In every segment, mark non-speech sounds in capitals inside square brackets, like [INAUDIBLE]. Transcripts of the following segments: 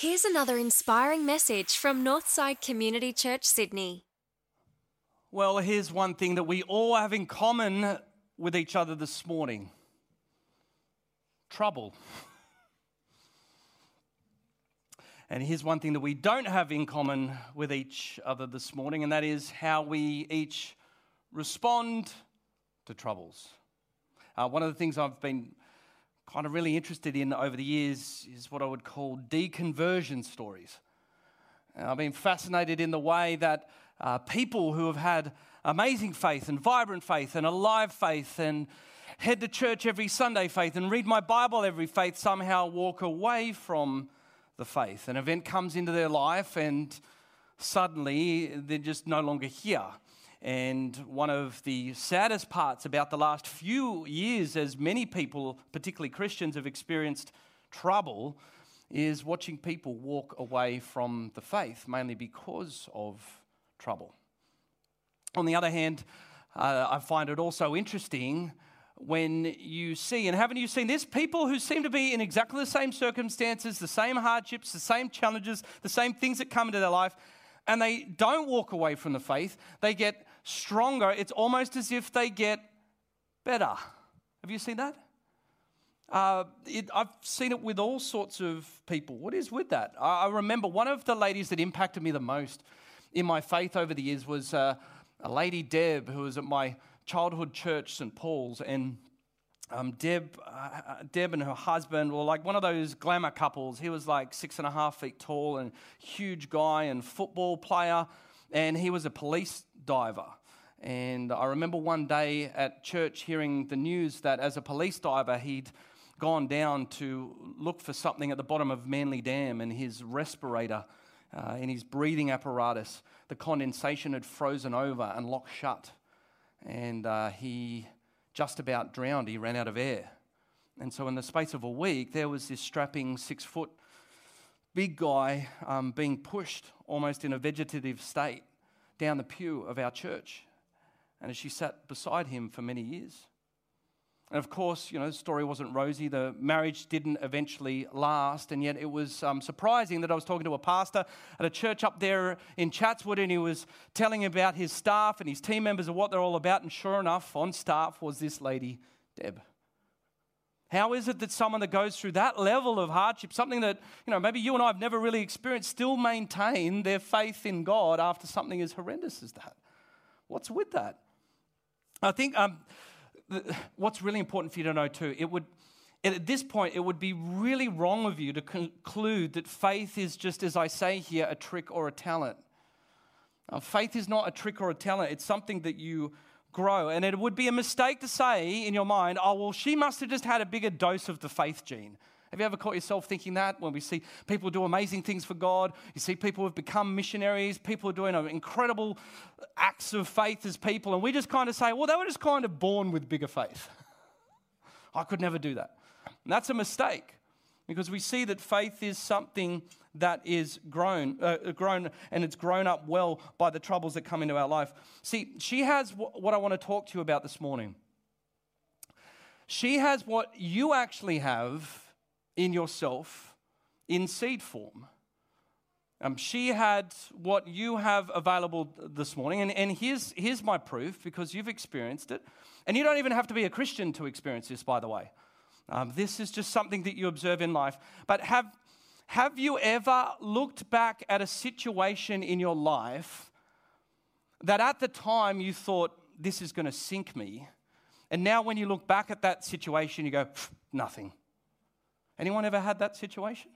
Here's another inspiring message from Northside Community Church, Sydney. Well, here's one thing that we all have in common with each other this morning trouble. And here's one thing that we don't have in common with each other this morning, and that is how we each respond to troubles. Uh, one of the things I've been kind of really interested in over the years is what I would call deconversion stories. I've been fascinated in the way that uh, people who have had amazing faith and vibrant faith and alive faith and head to church every Sunday faith and read my Bible every faith somehow walk away from the faith. An event comes into their life and suddenly they're just no longer here. And one of the saddest parts about the last few years, as many people, particularly Christians, have experienced trouble, is watching people walk away from the faith, mainly because of trouble. On the other hand, uh, I find it also interesting when you see, and haven't you seen this? People who seem to be in exactly the same circumstances, the same hardships, the same challenges, the same things that come into their life, and they don't walk away from the faith, they get stronger. It's almost as if they get better. Have you seen that? Uh, it, I've seen it with all sorts of people. What is with that? I, I, remember one of the ladies that impacted me the most in my faith over the years was uh, a lady, Deb, who was at my childhood church, St. Paul's. And um, Deb, uh, Deb and her husband were like one of those glamour couples. He was like six and a half feet tall and huge guy and football player. And he was a police diver. And I remember one day at church hearing the news that as a police diver, he'd gone down to look for something at the bottom of Manly Dam and his respirator, uh, in his breathing apparatus, the condensation had frozen over and locked shut. And uh, he just about drowned. He ran out of air. And so, in the space of a week, there was this strapping six foot big guy um, being pushed almost in a vegetative state down the pew of our church. And as she sat beside him for many years. And of course, you know, the story wasn't rosy. The marriage didn't eventually last. And yet it was um, surprising that I was talking to a pastor at a church up there in Chatswood and he was telling about his staff and his team members and what they're all about. And sure enough, on staff was this lady, Deb. How is it that someone that goes through that level of hardship, something that, you know, maybe you and I have never really experienced, still maintain their faith in God after something as horrendous as that? What's with that? I think um, what's really important for you to know too, it would, at this point, it would be really wrong of you to conclude that faith is just, as I say here, a trick or a talent. Now, faith is not a trick or a talent, it's something that you grow. And it would be a mistake to say in your mind, oh, well, she must have just had a bigger dose of the faith gene. Have you ever caught yourself thinking that when we see people do amazing things for God? You see people who have become missionaries, people are doing uh, incredible acts of faith as people, and we just kind of say, well, they were just kind of born with bigger faith. [LAUGHS] I could never do that. And that's a mistake because we see that faith is something that is grown, uh, grown and it's grown up well by the troubles that come into our life. See, she has what I want to talk to you about this morning. She has what you actually have in yourself in seed form. Um, she had what you have available this morning, and, and here's, here's my proof because you've experienced it. And you don't even have to be a Christian to experience this, by the way. Um, this is just something that you observe in life. But have, have you ever looked back at a situation in your life that at the time you thought, this is going to sink me? And now when you look back at that situation, you go, nothing. Anyone ever had that situation?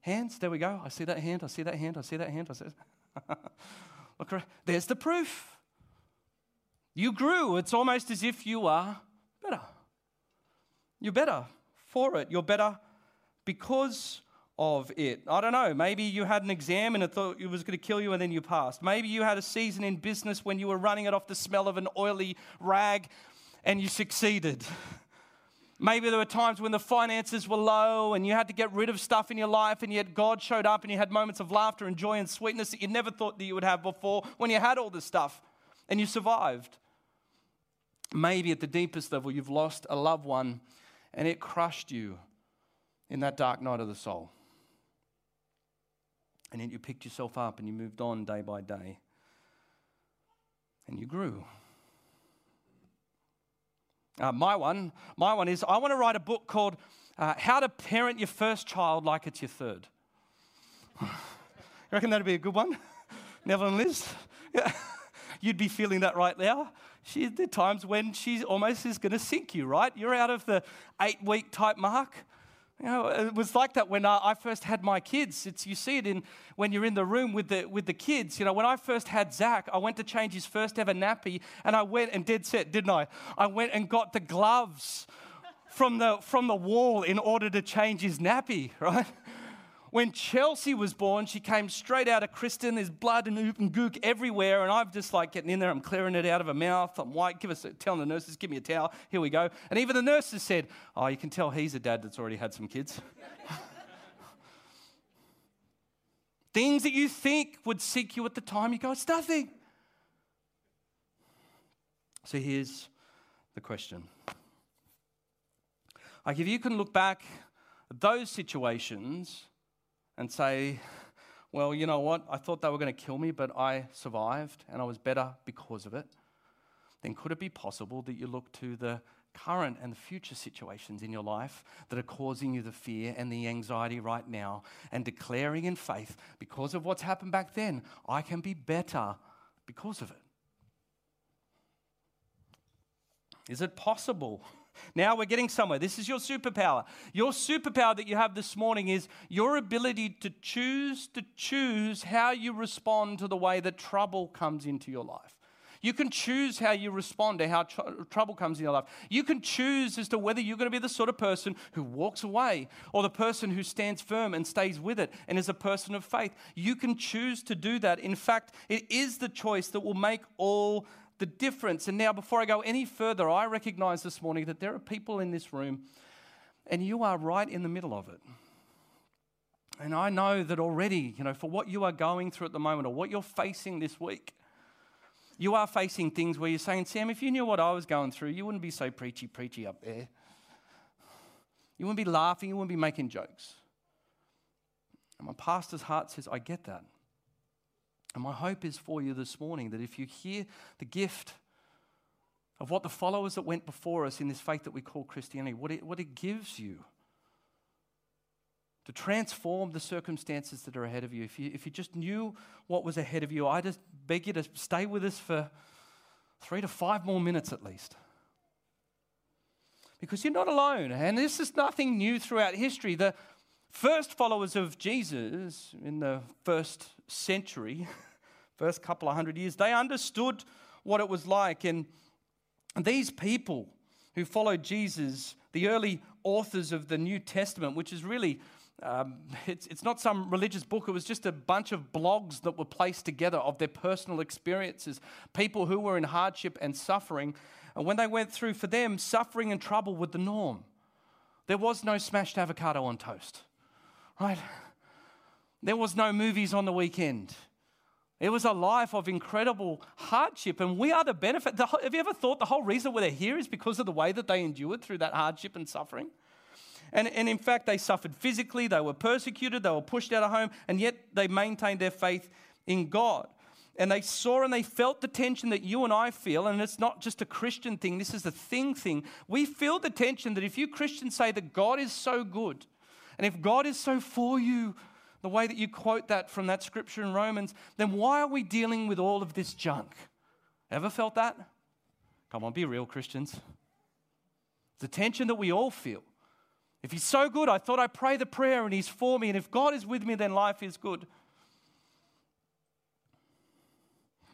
Hands, there we go. I see that hand, I see that hand, I see that hand. I see [LAUGHS] Look, there's the proof. You grew. It's almost as if you are better. You're better for it. You're better because of it. I don't know. Maybe you had an exam and it thought it was going to kill you and then you passed. Maybe you had a season in business when you were running it off the smell of an oily rag and you succeeded. [LAUGHS] Maybe there were times when the finances were low and you had to get rid of stuff in your life, and yet God showed up and you had moments of laughter and joy and sweetness that you never thought that you would have before when you had all this stuff and you survived. Maybe at the deepest level, you've lost a loved one and it crushed you in that dark night of the soul. And then you picked yourself up and you moved on day by day. And you grew. Uh, my one, my one is I want to write a book called uh, How to Parent Your First Child Like It's Your Third. you reckon that'd be a good one? [LAUGHS] Neville and Liz? [LAUGHS] Yeah. You'd be feeling that right now. She, there are times when she almost is going to sink you, right? You're out of the eight week type mark. You know, it was like that when I first had my kids. It's, you see it in when you're in the room with the, with the kids. You know, when I first had Zach, I went to change his first ever nappy, and I went and did set, didn't I? I went and got the gloves from the, from the wall in order to change his nappy, [LAUGHS] right? When Chelsea was born, she came straight out of Kristen. There's blood and oop and gook everywhere. And I'm just like getting in there. I'm clearing it out of her mouth. I'm white. Give us a, telling the nurses, give me a towel. Here we go. And even the nurses said, Oh, you can tell he's a dad that's already had some kids. [LAUGHS] Things that you think would seek you at the time, you go, It's nothing. So here's the question. Like, if you can look back at those situations and say, well, you know what? I thought they were going to kill me, but I survived and I was better because of it. Then could it be possible that you look to the current and the future situations in your life that are causing you the fear and the anxiety right now and declaring in faith, because of what's happened back then, I can be better because of it? Is it possible? Now we're getting somewhere. This is your superpower. Your superpower that you have this morning is your ability to choose to choose how you respond to the way that trouble comes into your life. You can choose how you respond to how tr- trouble comes in your life. You can choose as to whether you're going to be the sort of person who walks away or the person who stands firm and stays with it and is a person of faith. You can choose to do that. In fact, it is the choice that will make all the difference. And now, before I go any further, I recognize this morning that there are people in this room, and you are right in the middle of it. And I know that already, you know, for what you are going through at the moment or what you're facing this week, you are facing things where you're saying, Sam, if you knew what I was going through, you wouldn't be so preachy, preachy up there. You wouldn't be laughing, you wouldn't be making jokes. And my pastor's heart says, I get that. And my hope is for you this morning that if you hear the gift of what the followers that went before us in this faith that we call Christianity, what it, what it gives you to transform the circumstances that are ahead of you. If, you. if you just knew what was ahead of you, I just beg you to stay with us for three to five more minutes at least. Because you're not alone, and this is nothing new throughout history. The first followers of Jesus in the first century, [LAUGHS] first couple of hundred years, they understood what it was like. And these people who followed Jesus, the early authors of the New Testament, which is really um, [LAUGHS] it's, it's not some religious book, it was just a bunch of blogs that were placed together of their personal experiences. People who were in hardship and suffering. And when they went through, for them, suffering and trouble were the norm. There was no smashed avocado on toast, right? There was no movies on the weekend. It was a life of incredible hardship, and we are the benefit. The, have you ever thought the whole reason they're here is because of the way that they endured through that hardship and suffering? And, and in fact, they suffered physically, they were persecuted, they were pushed out of home, and yet they maintained their faith in God. And they saw and they felt the tension that you and I feel, and it's not just a Christian thing, this is a thing thing. We feel the tension that if you Christians say that God is so good, and if God is so for you, the way that you quote that from that scripture in Romans, then why are we dealing with all of this junk? Ever felt that? Come on, be real, Christians. The tension that we all feel. If He's so good, I thought I'd pray the prayer and He's for me, and if God is with me, then life is good.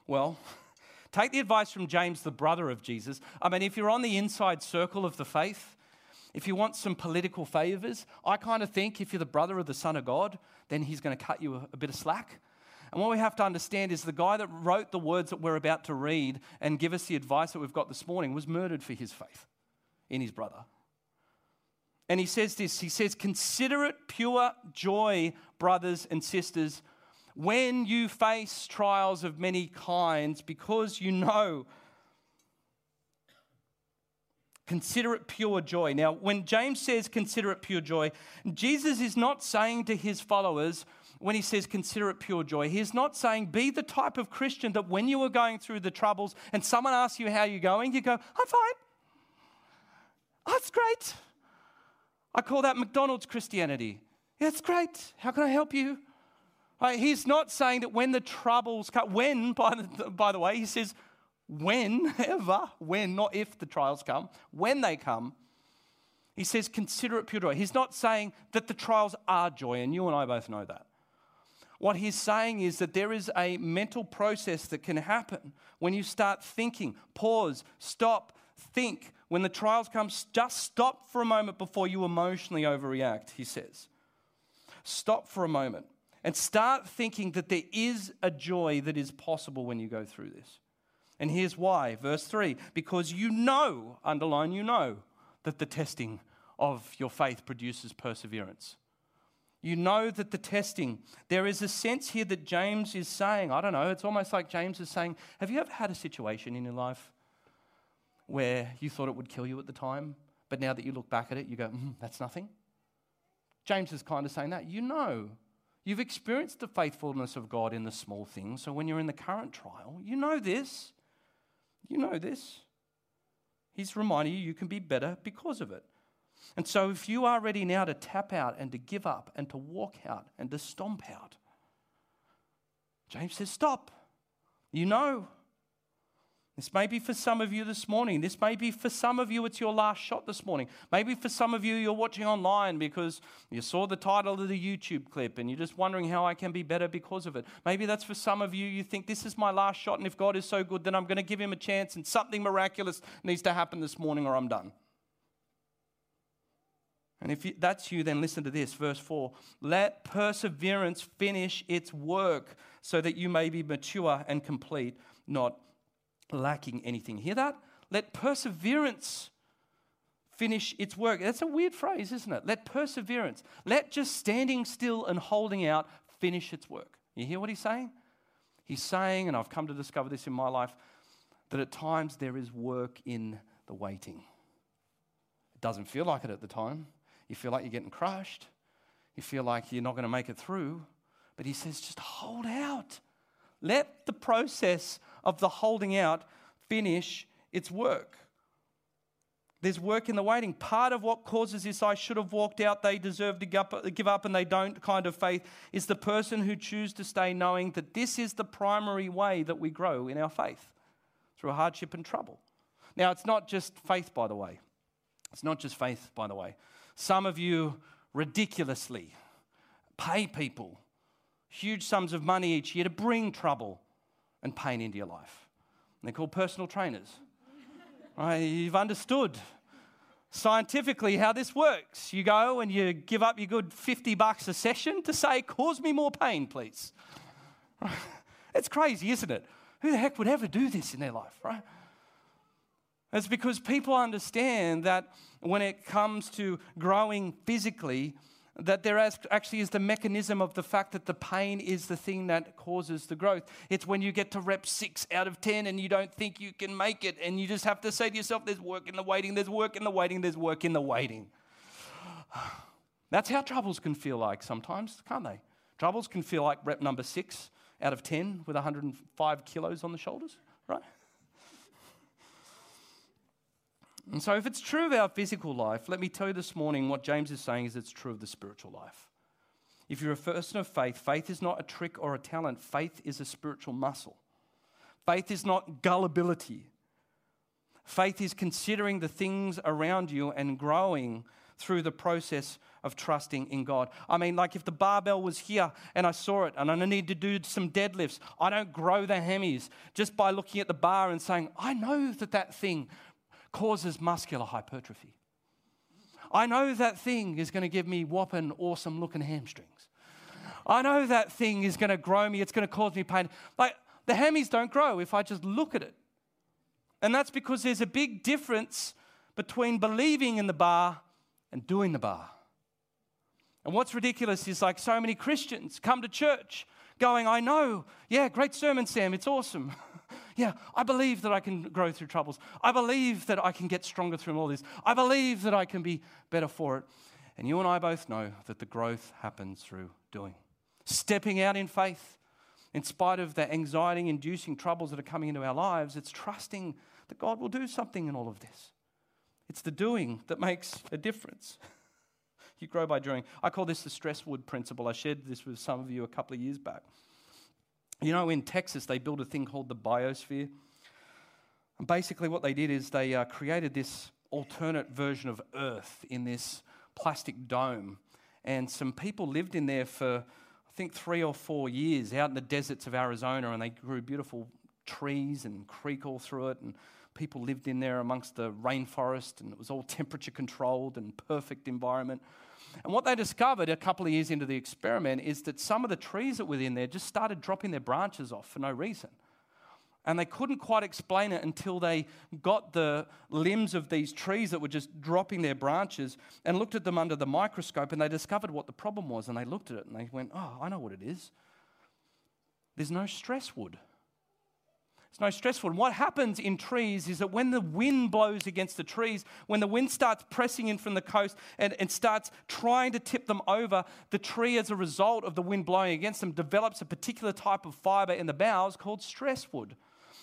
Well, [LAUGHS] take the advice from James, the brother of Jesus. I mean, if you're on the inside circle of the faith, if you want some political favors, I kind of think if you're the brother of the Son of God, then he's going to cut you a, a bit of slack. And what we have to understand is the guy that wrote the words that we're about to read and give us the advice that we've got this morning was murdered for his faith in his brother. And he says this he says, Consider it pure joy, brothers and sisters, when you face trials of many kinds, because you know Consider it pure joy. Now, when James says consider it pure joy, Jesus is not saying to his followers, when he says consider it pure joy, he's not saying be the type of Christian that when you are going through the troubles and someone asks you how you're going, you go, I'm fine. Oh, That's great. I call that McDonald's Christianity. It's great. How can I help you? He's not saying that when the troubles come, when, by the, by the way, he says, whenever, [LAUGHS] when, not if the trials come, when they come, he says, consider it pure joy. He's not saying that the trials are joy, and you and I both know that. What he's saying is that there is a mental process that can happen when you start thinking. Pause, stop, think. When the trials come, just stop for a moment before you emotionally overreact, he says. Stop for a moment and start thinking that there is a joy that is possible when you go through this. And here's why. Verse 3 because you know, underline, you know, that the testing of your faith produces perseverance. You know that the testing, there is a sense here that James is saying, I don't know, it's almost like James is saying, Have you ever had a situation in your life where you thought it would kill you at the time, but now that you look back at it, you go, mm, That's nothing? James is kind of saying that. You know, you've experienced the faithfulness of God in the small things, so when you're in the current trial, you know this. You know this. He's reminding you you can be better because of it. And so, if you are ready now to tap out and to give up and to walk out and to stomp out, James says, Stop. You know. This may be for some of you this morning. This may be for some of you, it's your last shot this morning. Maybe for some of you, you're watching online because you saw the title of the YouTube clip and you're just wondering how I can be better because of it. Maybe that's for some of you, you think this is my last shot, and if God is so good, then I'm going to give him a chance and something miraculous needs to happen this morning or I'm done. And if that's you, then listen to this, verse 4. Let perseverance finish its work so that you may be mature and complete, not lacking anything. Hear that? Let perseverance finish its work. That's a weird phrase, isn't it? Let perseverance, let just standing still and holding out finish its work. You hear what he's saying? He's saying, and I've come to discover this in my life, that at times there is work in the waiting. It doesn't feel like it at the time. You feel like you're getting crushed. You feel like you're not going to make it through. But he says, just hold out. Let the process of the holding out finish its work. There's work in the waiting. Part of what causes this, I should have walked out, they deserve to give up and they don't kind of faith, is the person who chooses to stay knowing that this is the primary way that we grow in our faith through hardship and trouble. Now, it's not just faith, by the way. It's not just faith, by the way. Some of you ridiculously pay people huge sums of money each year to bring trouble and pain into your life. And they're called personal trainers. [LAUGHS] right? You've understood scientifically how this works. You go and you give up your good 50 bucks a session to say, cause me more pain, please. [LAUGHS] Right? It's crazy, isn't it? Who the heck would ever do this in their life, right? It's because people understand that when it comes to growing physically, that there actually is the mechanism of the fact that the pain is the thing that causes the growth. It's when you get to rep six out of 10 and you don't think you can make it, and you just have to say to yourself, There's work in the waiting, there's work in the waiting, there's work in the waiting. [SIGHS] That's how troubles can feel like sometimes, can't they? Troubles can feel like rep number six out of 10 with 105 kilos on the shoulders, right? And so, if it's true of our physical life, let me tell you this morning what James is saying is it's true of the spiritual life. If you're a person of faith, faith is not a trick or a talent, faith is a spiritual muscle. Faith is not gullibility. Faith is considering the things around you and growing through the process of trusting in God. I mean, like if the barbell was here and I saw it and I need to do some deadlifts, I don't grow the hammies just by looking at the bar and saying, I know that that thing causes muscular hypertrophy. I know that thing is going to give me whopping awesome looking hamstrings. I know that thing is going to grow me, it's going to cause me pain. Like the hammies don't grow if I just look at it. And that's because there's a big difference between believing in the bar and doing the bar. And what's ridiculous is like so many Christians come to church going, I know, yeah, great sermon, Sam, it's awesome. [LAUGHS] yeah, I believe that I can grow through troubles. I believe that I can get stronger through all this. I believe that I can be better for it. And you and I both know that the growth happens through doing. stepping out in faith, in spite of the anxiety inducing troubles that are coming into our lives, it's trusting that God will do something in all of this. It's the doing that makes a difference. [LAUGHS] you grow by doing. I call this the stress wood principle. I shared this with some of you a couple of years back. You know, in Texas, they built a thing called the biosphere. And basically, what they did is they uh, created this alternate version of Earth in this plastic dome. And some people lived in there for, I think, three or four years out in the deserts of Arizona, and they grew beautiful trees and creek all through it. And people lived in there amongst the rainforest, and it was all [LAUGHS] temperature controlled and perfect environment. And what they discovered a couple of years into the experiment is that some of the trees that were in there just started dropping their branches off for no reason. And they couldn't quite explain it until they got the limbs of these trees that were just dropping their branches and looked at them under the microscope and they discovered what the problem was. And they looked at it and they went, Oh, I know what it is. There's no stress wood. It's no stress wood. And what happens in trees is that when the wind blows against the trees, when the wind starts pressing in from the coast and, and starts trying to tip them over, the tree, as a result of the wind blowing against them, develops a particular type of fiber in the boughs called stress wood.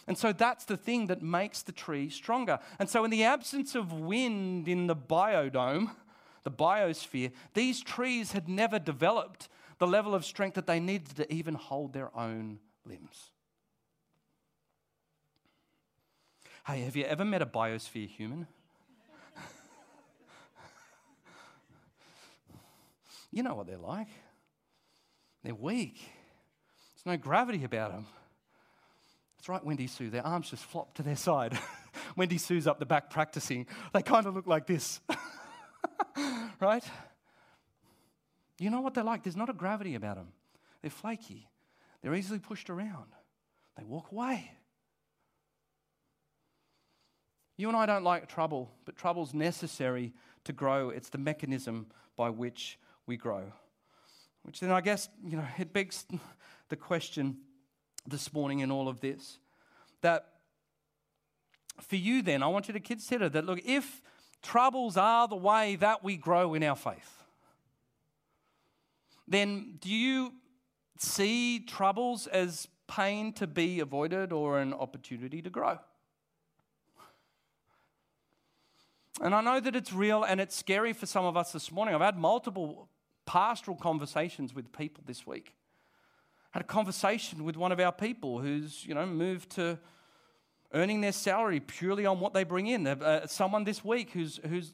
And so that's the thing that makes the tree stronger. And so, in the absence of wind in the biodome, the biosphere, these trees had never developed the level of strength that they needed to even hold their own limbs. Hey, have you ever met a biosphere human? you know what they're like. They're weak. There's no gravity about them. That's right, Wendy Sue. Their arms just flop to their side. [LAUGHS] Wendy Sue's up the back practicing. They kind of look like this. [LAUGHS] right? You know what they're like? There's not a gravity about them. They're flaky. They're easily pushed around. They walk away. You and I don't like trouble, but trouble's necessary to grow. It's the mechanism by which we grow. Which then I guess, you know, it begs [LAUGHS] the question this morning in all of this that for you then, I want you to consider that look, if troubles are the way that we grow in our faith, then do you see troubles as pain to be avoided or an opportunity to grow? And I know that it's real and it's scary for some of us this morning. I've had multiple pastoral conversations with people this week. I had a conversation with one of our people who's, you know, moved to earning their salary purely on what they bring in. Uh, someone this week who's, who's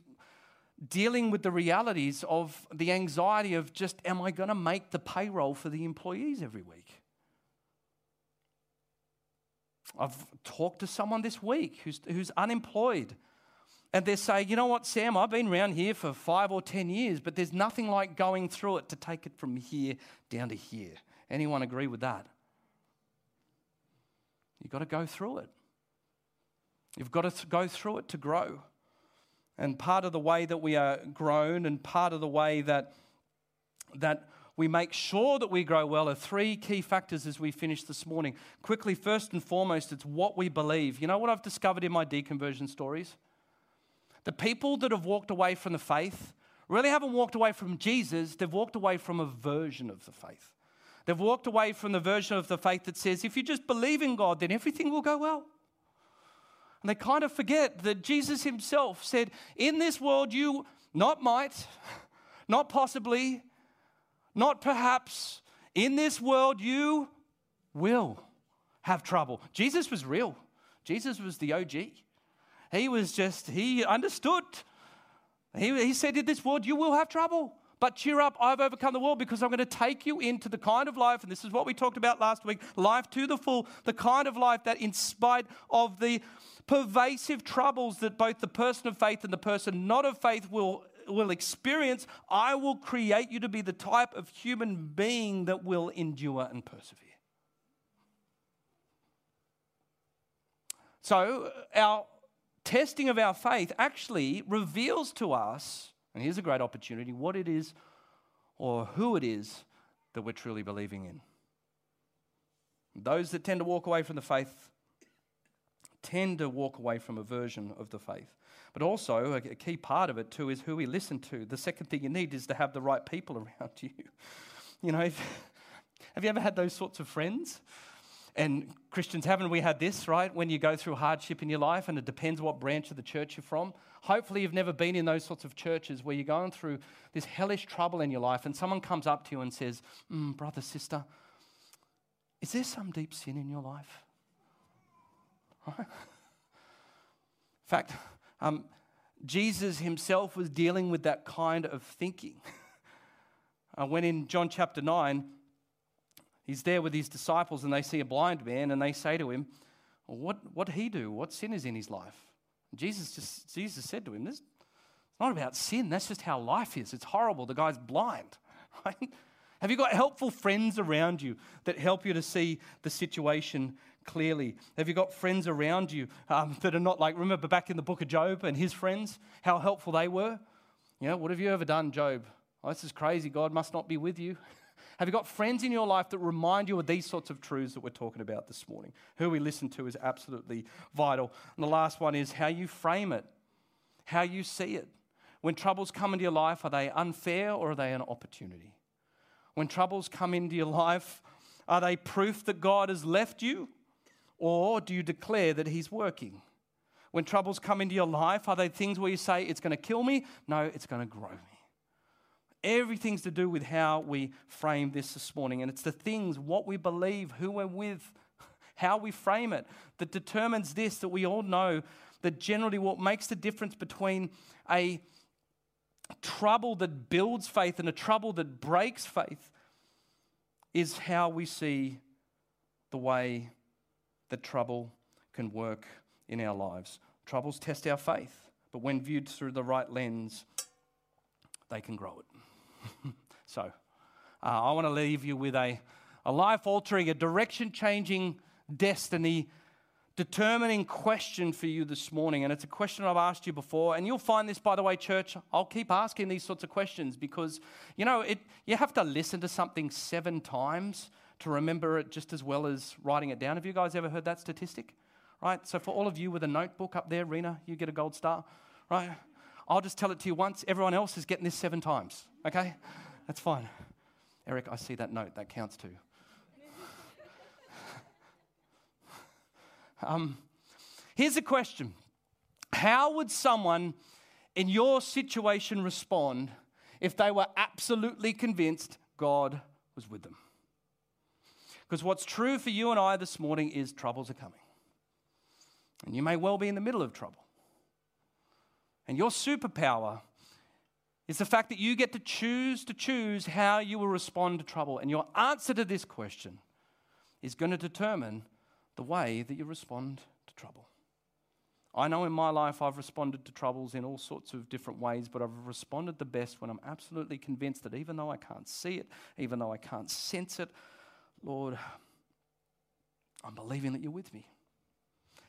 dealing with the realities of the anxiety of just, am I going to make the payroll for the employees every week? I've talked to someone this week who's, who's unemployed and they're saying, you know what, Sam, I've been around here for five or 10 years, but there's nothing like going through it to take it from here down to here. Anyone agree with that? You've got to go through it. You've got to th- go through it to grow. And part of the way that we are grown and part of the way that, that we make sure that we grow well are three key factors as we finish this morning. Quickly, first and foremost, it's what we believe. You know what I've discovered in my deconversion stories? The people that have walked away from the faith really haven't walked away from Jesus, they've walked away from a version of the faith. They've walked away from the version of the faith that says, if you just believe in God, then everything will go well. And they kind of forget that Jesus himself said, In this world, you not might, [LAUGHS] not possibly, not perhaps, in this world, you will have trouble. Jesus was real, Jesus was the OG. He was just, he understood. He, he said, In this world, you will have trouble. But cheer up, I've overcome the world because I'm going to take you into the kind of life, and this is what we talked about last week life to the full, the kind of life that, in spite of the pervasive troubles that both the person of faith and the person not of faith will, will experience, I will create you to be the type of human being that will endure and persevere. So, our testing of our faith actually reveals to us, and here's a great opportunity, what it is or who it is that we're truly believing in. Those that tend to walk away from the faith tend to walk away from a version of the faith. But also, a key part of it too is who we listen to. The second thing you need is to have the right people [LAUGHS] around you. You know, if, [LAUGHS] have you ever had those sorts of friends? And Christians, haven't we had this, right? When you go through hardship in your life, and it depends what branch of the church you're from. Hopefully, you've never been in those sorts of churches where you're going through this hellish trouble in your life, and someone comes up to you and says, mm, Brother, sister, is there some deep sin in your life? Right? In fact, um, Jesus himself was dealing with that kind of thinking. [LAUGHS] when in John chapter 9, he's there with his disciples and they see a blind man and they say to him, what, what did he do? What sin is in his life? Jesus just Jesus said to him, This it's not about sin, that's just how life is. It's horrible. The guy's blind. [LAUGHS] Right? Have you got helpful friends around you that help you to see the situation clearly? Have you got friends around you um, that are not like, remember back in the book of Job and his friends, how helpful they were? You know, what have you ever done, Job? Oh, this is crazy. God must not be with you. [LAUGHS] Have you got friends in your life that remind you of these sorts of truths that we're talking about this morning? Who we listen to is absolutely vital. And the last one is how you frame it, how you see it. When troubles come into your life, are they unfair or are they an opportunity? When troubles come into your life, are they proof that God has left you or do you declare that He's working? When troubles come into your life, are they things where you say, it's going to kill me? No, it's going to grow me. Everything's to do with how we frame this this morning. And it's the things, what we believe, who we're with, how we frame it, that determines this that we all know that generally what makes the difference between a trouble that builds faith and a trouble that breaks faith is how we see the way that trouble can work in our lives. Troubles test our faith, but when viewed through the right lens, they can grow it. [LAUGHS] so, uh, I want to leave you with a, a life altering, a direction changing destiny determining question for you this morning. And it's a question I've asked you before. And you'll find this, by the way, church. I'll keep asking these sorts of questions because, you know, it, you have to listen to something seven times to remember it just as well as writing it down. Have you guys ever heard that statistic? Right? So, for all of you with a notebook up there, Rena, you get a gold star, right? I'll just tell it to you once. Everyone else is getting this seven times. Okay? That's fine. Eric, I see that note. That counts too. [LAUGHS] um, here's a question How would someone in your situation respond if they were absolutely convinced God was with them? Because what's true for you and I this morning is troubles are coming. And you may well be in the middle of trouble. And your superpower is the fact that you get to choose to choose how you will respond to trouble. And your answer to this question is going to determine the way that you respond to trouble. I know in my life I've responded to troubles in all sorts of different ways, but I've responded the best when I'm absolutely convinced that even though I can't see it, even though I can't sense it, Lord, I'm believing that you're with me.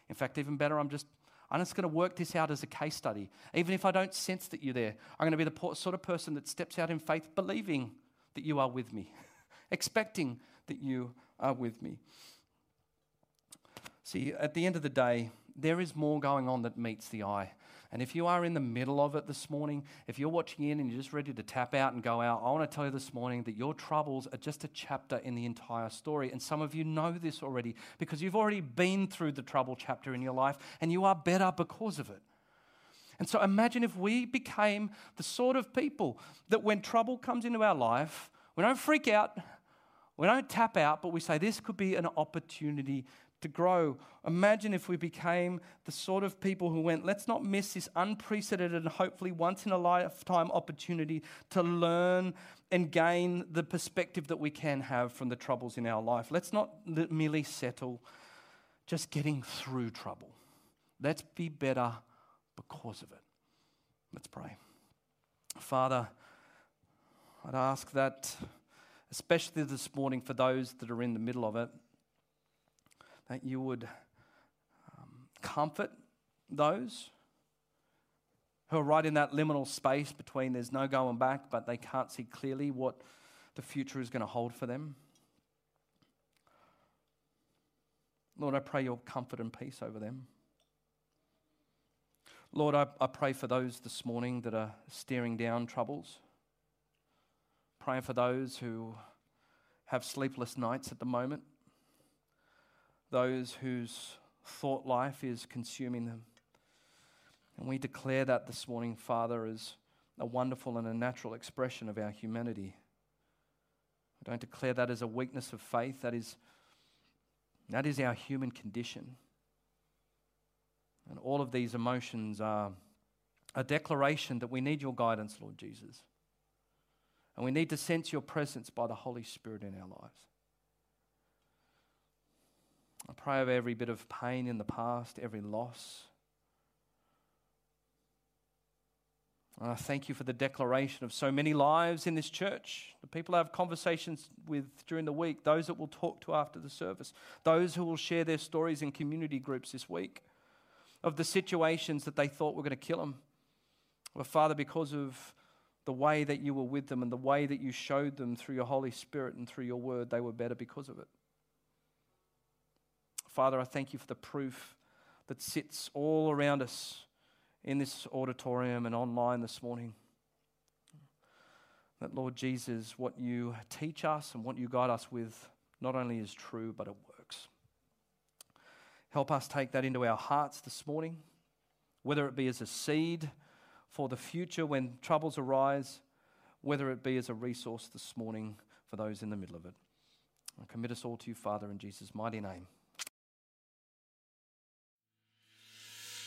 In fact, even better, I'm just I'm just going to work this out as a case study. Even if I don't sense that you're there, I'm going to be the sort of person that steps out in faith, believing that you are with me, [LAUGHS] expecting that you are with me. See, at the end of the day, there is more going on that meets the eye. And if you are in the middle of it this morning, if you're watching in and you're just ready to tap out and go out, I want to tell you this morning that your troubles are just a chapter in the entire story. And some of you know this already because you've already been through the trouble chapter in your life and you are better because of it. And so imagine if we became the sort of people that when trouble comes into our life, we don't freak out, we don't tap out, but we say, This could be an opportunity to grow. Imagine if we became the sort of people who went, let's not miss this unprecedented and hopefully once in a lifetime opportunity to learn and gain the perspective that we can have from the troubles in our life. Let's not merely settle just getting through trouble. Let's be better because of it. Let's pray. Father, I'd ask that, especially this morning, for those that are in the middle of it, that you would um, comfort those who are right in that liminal space between there's no going back, but they can't see clearly what the future is going to hold for them. Lord, I pray your comfort and peace over them. Lord, I, I pray for those this morning that are staring down troubles. Praying for those who have sleepless nights at the moment, those whose thought life is consuming them. And we declare that this morning, Father, as a wonderful and a natural expression of our humanity. We don't declare that as a weakness of faith, that is, that is our human condition. And all of these emotions are a declaration that we need your guidance, Lord Jesus. And we need to sense your presence by the Holy Spirit in our lives. I pray over every bit of pain in the past, every loss. And I thank you for the declaration of so many lives in this church. The people I have conversations with during the week, those that will talk to after the service, those who will share their stories in community groups this week of the situations that they thought were going to kill them. But Father, because of the way that you were with them and the way that you showed them through your Holy Spirit and through your word, they were better because of it. Father, I thank you for the proof that sits all around us in this auditorium and online this morning. That, Lord Jesus, what you teach us and what you guide us with not only is true, but it works. Help us take that into our hearts this morning, whether it be as a seed for the future when troubles arise, whether it be as a resource this morning for those in the middle of it. I commit us all to you, Father, in Jesus' mighty name.